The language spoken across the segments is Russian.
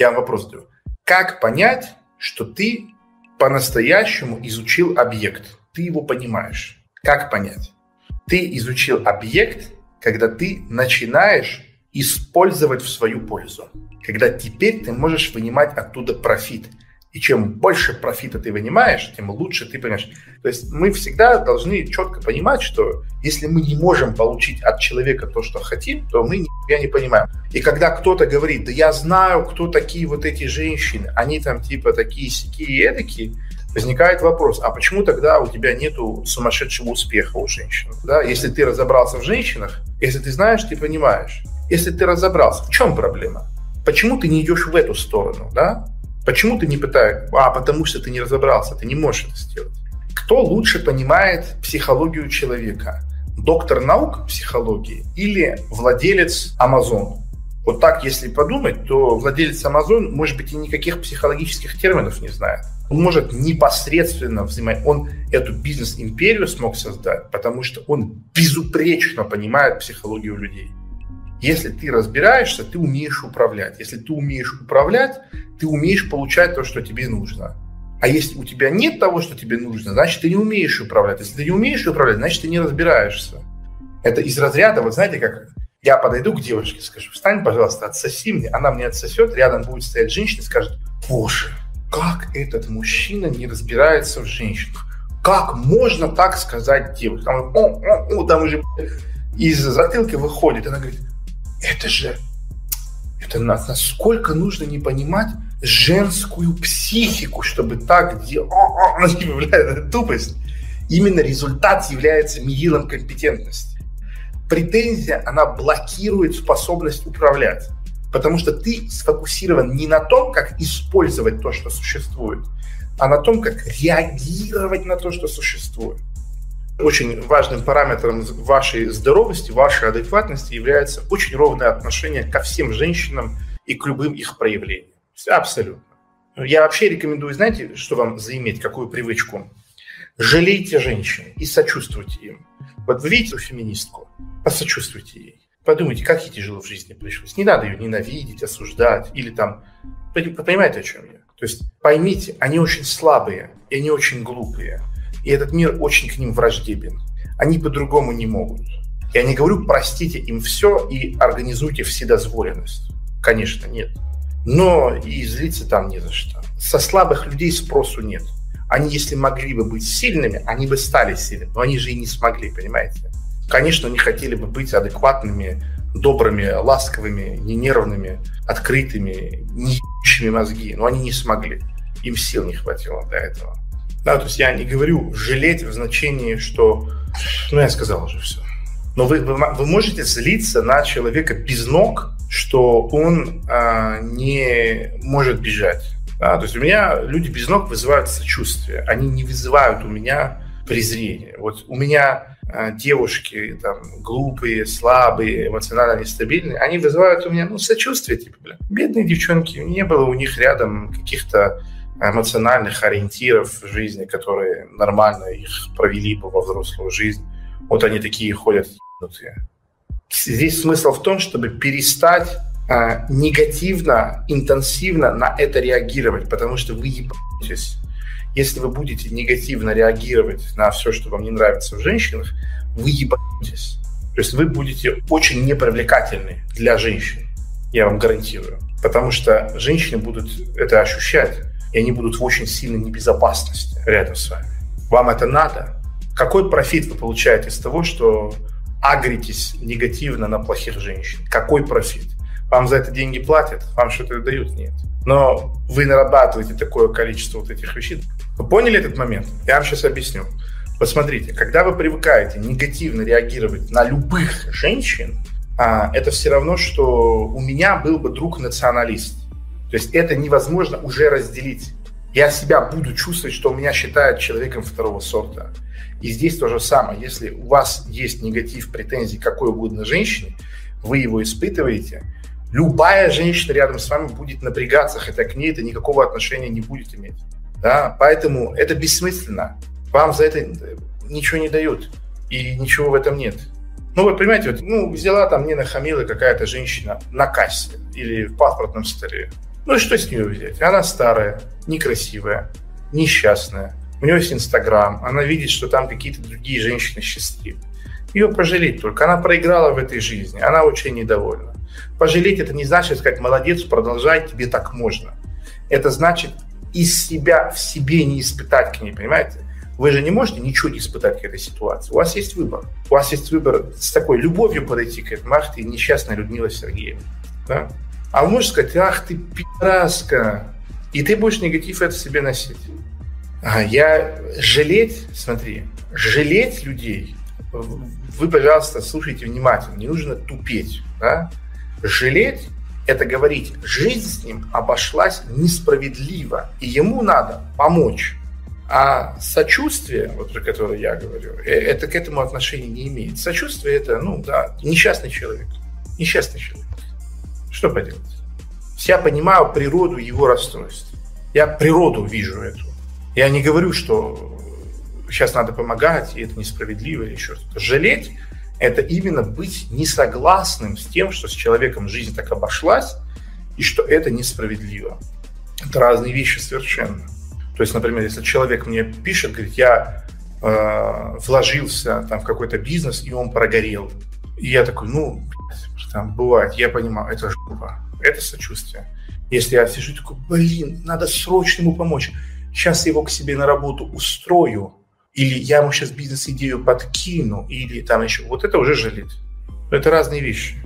я вам вопрос задаю. Как понять, что ты по-настоящему изучил объект? Ты его понимаешь. Как понять? Ты изучил объект, когда ты начинаешь использовать в свою пользу. Когда теперь ты можешь вынимать оттуда профит. И чем больше профита ты вынимаешь, тем лучше ты понимаешь. То есть мы всегда должны четко понимать, что если мы не можем получить от человека то, что хотим, то мы я не понимаем. И когда кто-то говорит, да я знаю, кто такие вот эти женщины, они там типа такие, сякие, эдакие, возникает вопрос, а почему тогда у тебя нету сумасшедшего успеха у женщин? Да? Если ты разобрался в женщинах, если ты знаешь, ты понимаешь. Если ты разобрался, в чем проблема? Почему ты не идешь в эту сторону? Да? Почему ты не пытаешься? А, потому что ты не разобрался, ты не можешь это сделать. Кто лучше понимает психологию человека? Доктор наук психологии или владелец Amazon? Вот так, если подумать, то владелец Amazon, может быть, и никаких психологических терминов не знает. Он может непосредственно взаимодействовать. Он эту бизнес-империю смог создать, потому что он безупречно понимает психологию людей. Если ты разбираешься, ты умеешь управлять. Если ты умеешь управлять, ты умеешь получать то, что тебе нужно. А если у тебя нет того, что тебе нужно, значит, ты не умеешь управлять. Если ты не умеешь управлять, значит, ты не разбираешься. Это из разряда, вот знаете, как я подойду к девушке, скажу, встань, пожалуйста, отсоси мне. Она мне отсосет, рядом будет стоять женщина и скажет, боже, как этот мужчина не разбирается в женщинах? Как можно так сказать девушке? Там, о, о, о, там уже из затылка выходит. Она говорит, это же, это насколько нужно не понимать женскую психику, чтобы так делать. Тупость. Именно результат является мерилом компетентности. Претензия, она блокирует способность управлять. Потому что ты сфокусирован не на том, как использовать то, что существует, а на том, как реагировать на то, что существует. Очень важным параметром вашей здоровости, вашей адекватности является очень ровное отношение ко всем женщинам и к любым их проявлениям. Абсолютно. Я вообще рекомендую, знаете, что вам заиметь, какую привычку? Жалейте женщин и сочувствуйте им. Вот вы видите феминистку, посочувствуйте ей. Подумайте, как ей тяжело в жизни пришлось. Не надо ее ненавидеть, осуждать или там... Понимаете, о чем я? То есть поймите, они очень слабые, и они очень глупые. И этот мир очень к ним враждебен. Они по-другому не могут. Я не говорю, простите им все и организуйте вседозволенность. Конечно, нет. Но и злиться там не за что. Со слабых людей спросу нет. Они, если могли бы быть сильными, они бы стали сильными. Но они же и не смогли, понимаете? Конечно, они хотели бы быть адекватными, добрыми, ласковыми, не нервными, открытыми, не ебучими мозги. Но они не смогли. Им сил не хватило для этого. Да, то есть я не говорю жалеть в значении, что... Ну, я сказал уже все. Но вы, вы, вы можете злиться на человека без ног, что он а, не может бежать. Да? То есть у меня люди без ног вызывают сочувствие. Они не вызывают у меня презрение. Вот у меня а, девушки там глупые, слабые, эмоционально нестабильные, они вызывают у меня ну, сочувствие, типа, бля, бедные девчонки, не было у них рядом каких-то эмоциональных ориентиров в жизни, которые нормально их провели бы во взрослую жизнь. Вот они такие ходят ебнутые. Здесь смысл в том, чтобы перестать э, негативно, интенсивно на это реагировать, потому что вы ебаетесь. Если вы будете негативно реагировать на все, что вам не нравится в женщинах, вы ебаетесь. То есть вы будете очень непривлекательны для женщин, я вам гарантирую. Потому что женщины будут это ощущать и они будут в очень сильной небезопасности рядом с вами. Вам это надо? Какой профит вы получаете из того, что агритесь негативно на плохих женщин? Какой профит? Вам за это деньги платят? Вам что-то дают? Нет. Но вы нарабатываете такое количество вот этих вещей. Вы поняли этот момент? Я вам сейчас объясню. Посмотрите, когда вы привыкаете негативно реагировать на любых женщин, а, это все равно, что у меня был бы друг-националист. То есть это невозможно уже разделить. Я себя буду чувствовать, что меня считают человеком второго сорта. И здесь то же самое. Если у вас есть негатив, претензий какой угодно женщине, вы его испытываете, любая женщина рядом с вами будет напрягаться, хотя к ней это никакого отношения не будет иметь. Да? Поэтому это бессмысленно. Вам за это ничего не дают. И ничего в этом нет. Ну, вот понимаете, вот, ну, взяла там, мне нахамила какая-то женщина на кассе или в паспортном столе. Ну, что с нее взять? Она старая, некрасивая, несчастная. У нее есть Инстаграм, она видит, что там какие-то другие женщины счастливы. Ее пожалеть только. Она проиграла в этой жизни, она очень недовольна. Пожалеть это не значит сказать, молодец, продолжай, тебе так можно. Это значит из себя в себе не испытать к ней, понимаете? Вы же не можете ничего не испытать к этой ситуации. У вас есть выбор. У вас есть выбор с такой любовью подойти к этому. Ах ты несчастная Людмила Сергеевна. Да? А вы можете сказать, ах ты пидораска. И ты будешь негатив это себе носить. Я жалеть, смотри, жалеть людей, вы, пожалуйста, слушайте внимательно, не нужно тупеть. Да? Жалеть – это говорить, жизнь с ним обошлась несправедливо, и ему надо помочь. А сочувствие, вот про которое я говорю, э, это к этому отношения не имеет. Сочувствие – это, ну да, несчастный человек. Несчастный человек. Что поделать? Я понимаю природу его расстройств. Я природу вижу эту. Я не говорю, что сейчас надо помогать, и это несправедливо или еще что-то. Жалеть – это именно быть несогласным с тем, что с человеком жизнь так обошлась, и что это несправедливо. Это разные вещи совершенно. То есть, например, если человек мне пишет, говорит, я э, вложился там, в какой-то бизнес, и он прогорел. И я такой, ну, там бывает, я понимаю, это жопа, это сочувствие. Если я сижу такой, блин, надо срочно ему помочь сейчас его к себе на работу устрою, или я ему сейчас бизнес-идею подкину, или там еще. Вот это уже жалеть. Это разные вещи.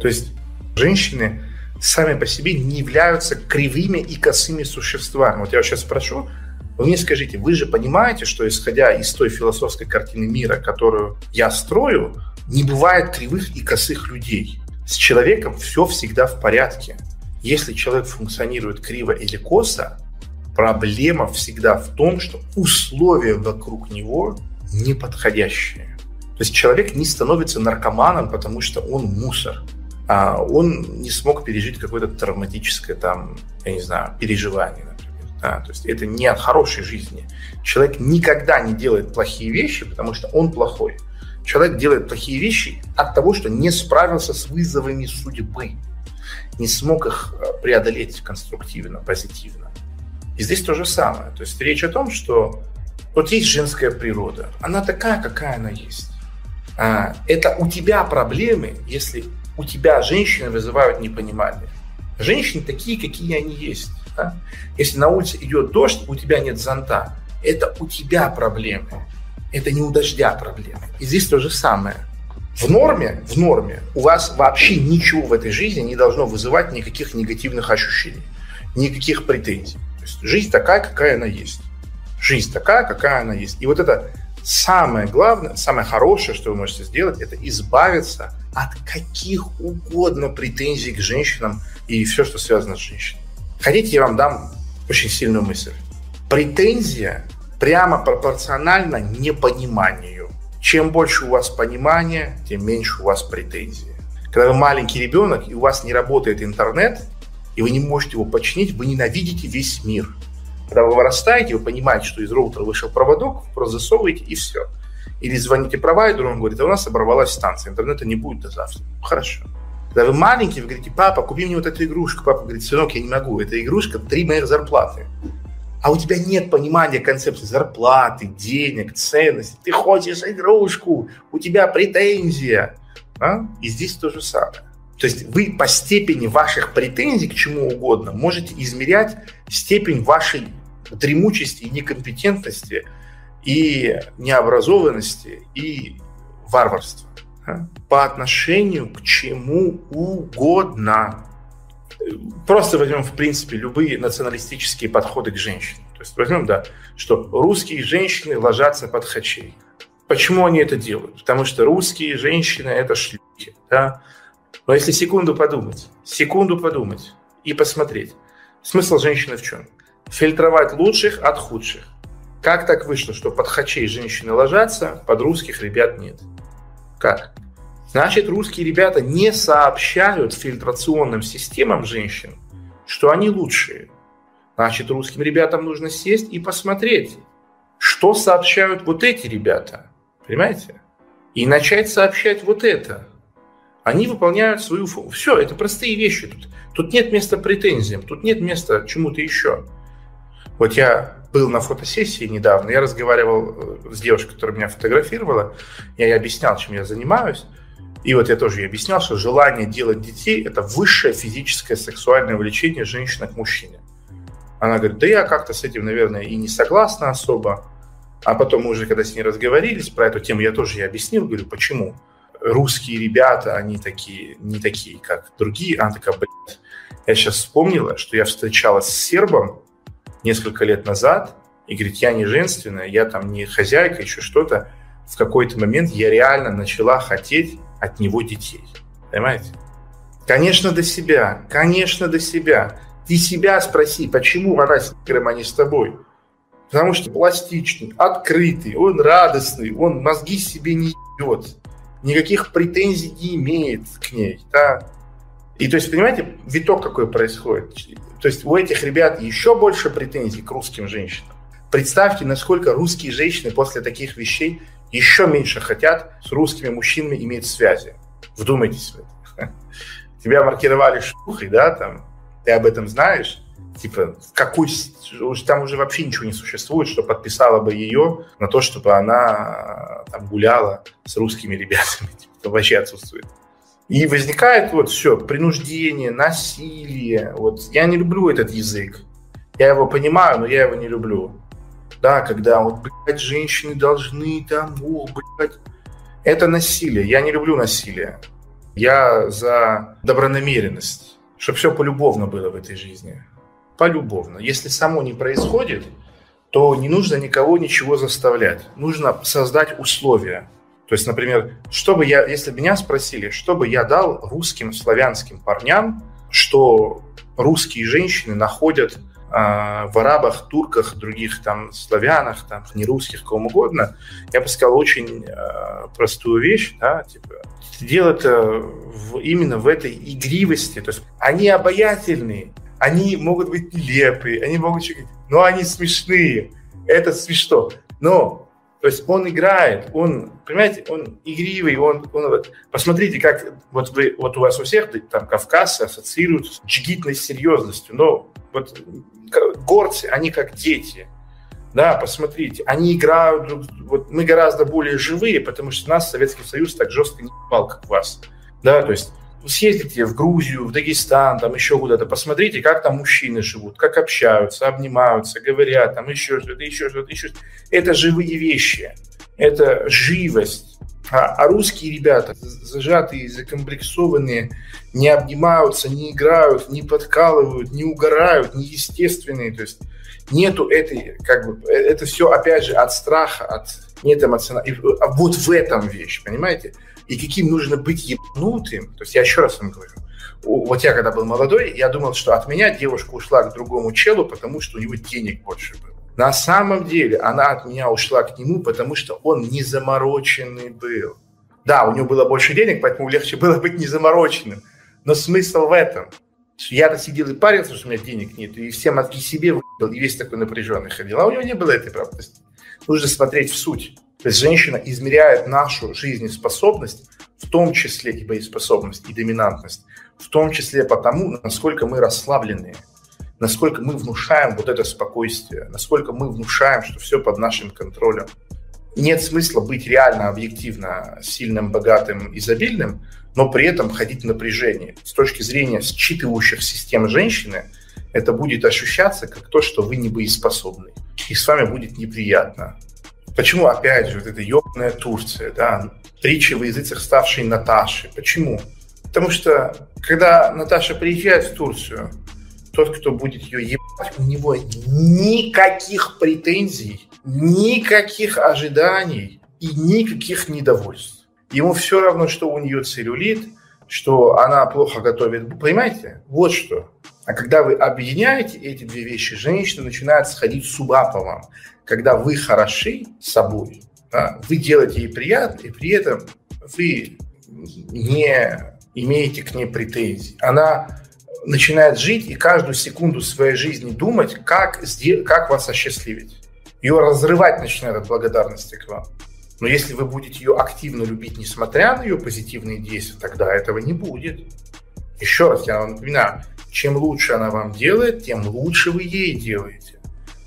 То есть женщины сами по себе не являются кривыми и косыми существами. Вот я вас сейчас спрошу, вы мне скажите, вы же понимаете, что исходя из той философской картины мира, которую я строю, не бывает кривых и косых людей. С человеком все всегда в порядке. Если человек функционирует криво или косо, проблема всегда в том, что условия вокруг него неподходящие. То есть человек не становится наркоманом, потому что он мусор. А он не смог пережить какое-то травматическое там, я не знаю, переживание, например. Да? То есть это не от хорошей жизни. Человек никогда не делает плохие вещи, потому что он плохой. Человек делает плохие вещи от того, что не справился с вызовами судьбы, не смог их э, преодолеть конструктивно, позитивно. И здесь то же самое. То есть речь о том, что вот есть женская природа. Она такая, какая она есть. А, это у тебя проблемы, если у тебя женщины вызывают непонимание. Женщины такие, какие они есть. Да? Если на улице идет дождь, у тебя нет зонта, это у тебя проблемы. Это не у дождя проблемы. И здесь то же самое. В норме, в норме у вас вообще ничего в этой жизни не должно вызывать никаких негативных ощущений, никаких претензий есть жизнь такая, какая она есть. Жизнь такая, какая она есть. И вот это самое главное, самое хорошее, что вы можете сделать, это избавиться от каких угодно претензий к женщинам и все, что связано с женщиной. Хотите, я вам дам очень сильную мысль. Претензия прямо пропорциональна непониманию. Чем больше у вас понимания, тем меньше у вас претензий. Когда вы маленький ребенок и у вас не работает интернет, и вы не можете его починить, вы ненавидите весь мир. Когда вы вырастаете, вы понимаете, что из роутера вышел проводок, просто засовываете и все. Или звоните провайдеру, он говорит, а у нас оборвалась станция, интернета не будет до завтра. Хорошо. Когда вы маленький, вы говорите, папа, купи мне вот эту игрушку. Папа говорит, сынок, я не могу, эта игрушка три моих зарплаты. А у тебя нет понимания концепции зарплаты, денег, ценности. Ты хочешь игрушку, у тебя претензия. А? И здесь то же самое. То есть вы по степени ваших претензий к чему угодно можете измерять степень вашей дремучести и некомпетентности, и необразованности, и варварства по отношению к чему угодно. Просто возьмем, в принципе, любые националистические подходы к женщинам. То есть возьмем, да, что русские женщины ложатся под хачей. Почему они это делают? Потому что русские женщины – это шлюхи. Да? Но если секунду подумать, секунду подумать и посмотреть, смысл женщины в чем? Фильтровать лучших от худших. Как так вышло, что под хачей женщины ложатся, под русских ребят нет? Как? Значит, русские ребята не сообщают фильтрационным системам женщин, что они лучшие. Значит, русским ребятам нужно сесть и посмотреть, что сообщают вот эти ребята. Понимаете? И начать сообщать вот это. Они выполняют свою функцию. Все, это простые вещи. Тут, тут нет места претензиям, тут нет места чему-то еще. Вот я был на фотосессии недавно, я разговаривал э, с девушкой, которая меня фотографировала, я ей объяснял, чем я занимаюсь. И вот я тоже ей объяснял, что желание делать детей – это высшее физическое сексуальное влечение женщины к мужчине. Она говорит, да я как-то с этим, наверное, и не согласна особо. А потом мы уже, когда с ней разговорились про эту тему, я тоже ей объяснил, говорю, почему. Русские ребята, они такие, не такие, как другие. Она такая, блядь, я сейчас вспомнила, что я встречалась с сербом несколько лет назад, и говорит, я не женственная, я там не хозяйка, еще что-то. В какой-то момент я реально начала хотеть от него детей. Понимаете? Конечно, до себя. Конечно, до себя. Ты себя спроси, почему она с Игорем, а не с тобой. Потому что пластичный, открытый, он радостный, он мозги себе не ебет, никаких претензий не имеет к ней. Да? И то есть, понимаете, виток какой происходит. То есть у этих ребят еще больше претензий к русским женщинам. Представьте, насколько русские женщины после таких вещей еще меньше хотят с русскими мужчинами иметь связи. Вдумайтесь в это. Тебя маркировали шлюхой, да, там, ты об этом знаешь, типа, какой, там уже вообще ничего не существует, что подписала бы ее на то, чтобы она там гуляла с русскими ребятами. Типа, вообще отсутствует. И возникает вот все, принуждение, насилие. Вот я не люблю этот язык. Я его понимаю, но я его не люблю. Да, когда вот, блядь, женщины должны там, о, блядь. Это насилие. Я не люблю насилие. Я за добронамеренность чтобы все полюбовно было в этой жизни. Полюбовно. Если само не происходит, то не нужно никого ничего заставлять. Нужно создать условия. То есть, например, чтобы я, если меня спросили, что бы я дал русским, славянским парням, что русские женщины находят э, в арабах, турках, других там славянах, там не русских, кому угодно, я бы сказал очень э, простую вещь, да, типа дело это в, именно в этой игривости. То есть они обаятельные, они могут быть нелепые, они могут... Но они смешные. Это смешно. Но то есть он играет, он, понимаете, он игривый, он, он вот, посмотрите, как вот вы, вот у вас у всех там кавказцы ассоциируют с джигитной серьезностью, но вот горцы, они как дети, да, посмотрите, они играют, вот мы гораздо более живые, потому что нас Советский Союз так жестко не ебал, как вас. Да, то есть съездите в Грузию, в Дагестан, там еще куда-то, посмотрите, как там мужчины живут, как общаются, обнимаются, говорят, там еще что-то, еще что-то, еще что-то. Это живые вещи, это живость. А, а русские ребята, зажатые, закомплексованные, не обнимаются, не играют, не подкалывают, не угорают, неестественные. То есть нету этой, как бы, э, это все, опять же, от страха, от нет эмоционального. А вот в этом вещь, понимаете? И каким нужно быть ебнутым. То есть я еще раз вам говорю. Вот я когда был молодой, я думал, что от меня девушка ушла к другому челу, потому что у него денег больше было. На самом деле она от меня ушла к нему, потому что он не замороченный был. Да, у него было больше денег, поэтому легче было быть незамороченным. Но смысл в этом – я-то сидел и парился, что у меня денег нет, и все мозги себе выдал, и весь такой напряженный ходил. А у него не было этой правды. Нужно смотреть в суть. То есть женщина измеряет нашу жизнеспособность, в том числе и боеспособность, и доминантность, в том числе потому, насколько мы расслабленные, насколько мы внушаем вот это спокойствие, насколько мы внушаем, что все под нашим контролем. Нет смысла быть реально объективно сильным, богатым, изобильным, но при этом ходить в напряжение. С точки зрения считывающих систем женщины, это будет ощущаться как то, что вы не боеспособны. И с вами будет неприятно. Почему, опять же, вот эта ебаная Турция, да, притча в языцах ставшей Наташи. Почему? Потому что, когда Наташа приезжает в Турцию, тот, кто будет ее ебать, у него никаких претензий, никаких ожиданий и никаких недовольств. Ему все равно, что у нее целлюлит, что она плохо готовит. Понимаете? Вот что. А когда вы объединяете эти две вещи, женщина начинает сходить с ума по вам. Когда вы хороши собой, да, вы делаете ей приятно, и при этом вы не имеете к ней претензий. Она начинает жить и каждую секунду своей жизни думать, как, как вас осчастливить. Ее разрывать начинает от благодарности к вам. Но если вы будете ее активно любить, несмотря на ее позитивные действия, тогда этого не будет. Еще раз я вам напоминаю, чем лучше она вам делает, тем лучше вы ей делаете.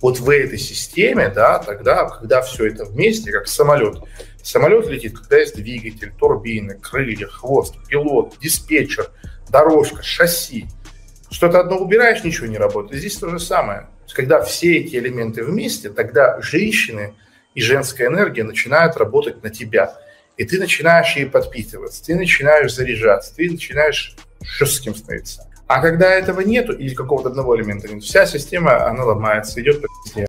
Вот в этой системе, да, тогда, когда все это вместе, как самолет. Самолет летит, когда есть двигатель, турбины, крылья, хвост, пилот, диспетчер, дорожка, шасси. Что-то одно убираешь, ничего не работает. Здесь то же самое. Когда все эти элементы вместе, тогда женщины и женская энергия начинают работать на тебя. И ты начинаешь ей подпитываться, ты начинаешь заряжаться, ты начинаешь жестким становиться. А когда этого нету или какого-то одного элемента нет, вся система, она ломается, идет по.